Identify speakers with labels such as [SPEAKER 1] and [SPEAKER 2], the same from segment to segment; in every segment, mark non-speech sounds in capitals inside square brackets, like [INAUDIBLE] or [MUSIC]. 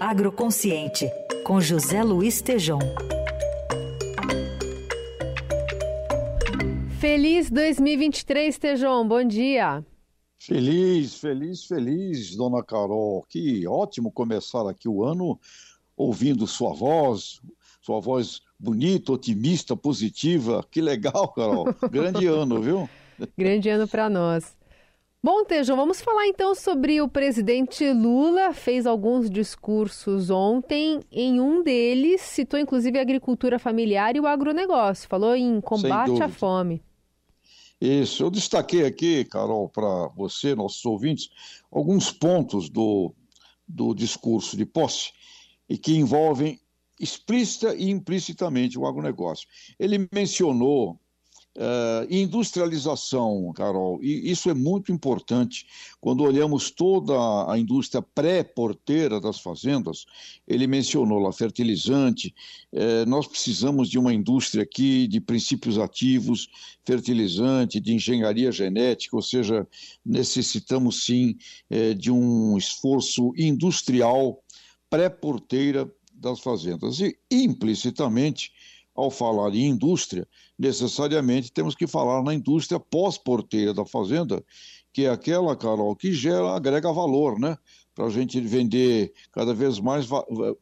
[SPEAKER 1] Agroconsciente, com José Luiz Tejom.
[SPEAKER 2] Feliz 2023, Tejom. Bom dia.
[SPEAKER 3] Feliz, feliz, feliz, dona Carol. Que ótimo começar aqui o ano ouvindo sua voz, sua voz bonita, otimista, positiva. Que legal, Carol. Grande ano, viu? [LAUGHS]
[SPEAKER 2] Grande ano para nós. Bom, Tejo, vamos falar então sobre o presidente Lula. Fez alguns discursos ontem. Em um deles, citou inclusive a agricultura familiar e o agronegócio. Falou em combate à fome.
[SPEAKER 3] Isso. Eu destaquei aqui, Carol, para você, nossos ouvintes, alguns pontos do, do discurso de posse e que envolvem explícita e implicitamente o agronegócio. Ele mencionou Uh, industrialização, Carol, e isso é muito importante. Quando olhamos toda a indústria pré-porteira das fazendas, ele mencionou lá fertilizante, uh, nós precisamos de uma indústria aqui de princípios ativos, fertilizante, de engenharia genética, ou seja, necessitamos sim uh, de um esforço industrial pré-porteira das fazendas. E implicitamente, ao falar em indústria, necessariamente temos que falar na indústria pós-porteira da fazenda, que é aquela, Carol, que gera, agrega valor, né? Para a gente vender cada vez mais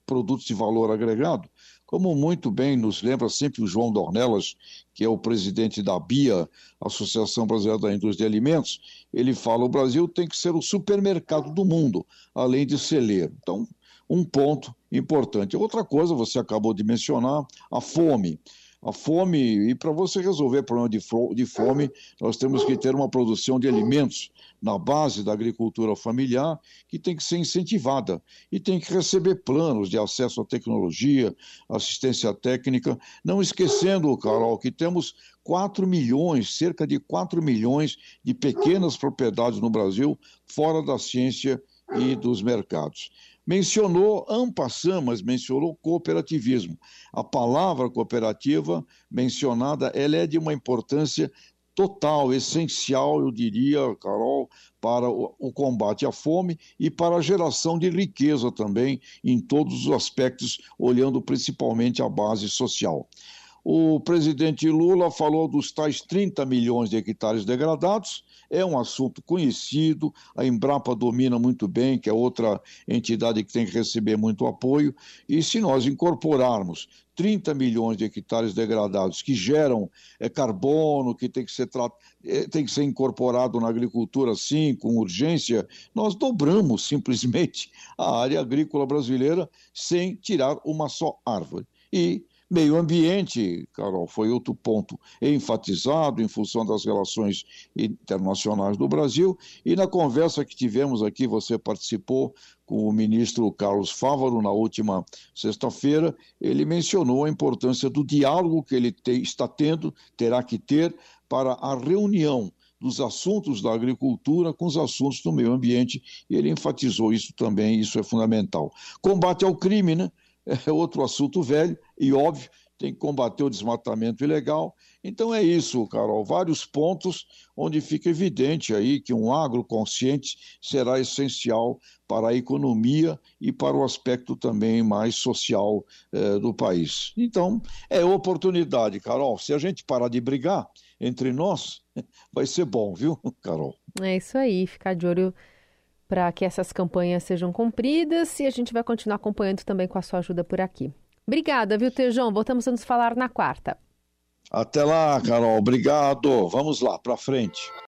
[SPEAKER 3] produtos de valor agregado. Como muito bem nos lembra sempre o João Dornelas, que é o presidente da BIA, Associação Brasileira da Indústria de Alimentos, ele fala: o Brasil tem que ser o supermercado do mundo, além de celeiro. Então, um ponto importante. Outra coisa, você acabou de mencionar, a fome. A fome, e para você resolver o problema de, fome, nós temos que ter uma produção de alimentos na base da agricultura familiar que tem que ser incentivada e tem que receber planos de acesso à tecnologia, assistência técnica, não esquecendo, Carol, que temos 4 milhões, cerca de 4 milhões de pequenas propriedades no Brasil fora da ciência e dos mercados. Mencionou ampassam, mas mencionou cooperativismo. A palavra cooperativa mencionada, ela é de uma importância total, essencial, eu diria, Carol, para o, combate à fome e para a geração de riqueza também, em todos os aspectos, olhando principalmente a base social. O presidente Lula falou dos tais 30 milhões de hectares degradados, é um assunto conhecido, a Embrapa domina muito bem, que é outra entidade que tem que receber muito apoio, e se nós incorporarmos 30 milhões de hectares degradados que geram é, carbono, que tem que, ser é, tem que ser incorporado na agricultura, sim, com urgência, nós dobramos simplesmente a área agrícola brasileira sem tirar uma só árvore. E Meio ambiente, Carol, foi outro ponto enfatizado em função das relações internacionais do Brasil. E na conversa que tivemos aqui, você participou com o ministro Carlos Fávaro na última sexta-feira, ele mencionou a importância do diálogo que ele te, está tendo, terá que ter, para a reunião dos assuntos da agricultura com os assuntos do meio ambiente, e ele enfatizou isso também, isso é fundamental. Combate ao crime, né? É outro assunto velho e óbvio, tem que combater o desmatamento ilegal. Então é isso, Carol, vários pontos onde fica evidente aí que um agro consciente será essencial para a economia e para o aspecto também mais social eh, do país. Então, é oportunidade, Carol. Se a gente parar de brigar entre nós, [LAUGHS] vai ser bom, viu, Carol?
[SPEAKER 2] É isso aí, ficar de olho para que essas campanhas sejam cumpridas e a gente vai continuar acompanhando também com a sua ajuda por aqui. Obrigada, viu, Tejão? Voltamos a nos falar na quarta.
[SPEAKER 3] Até lá, Carol. Obrigado. Vamos lá, para frente.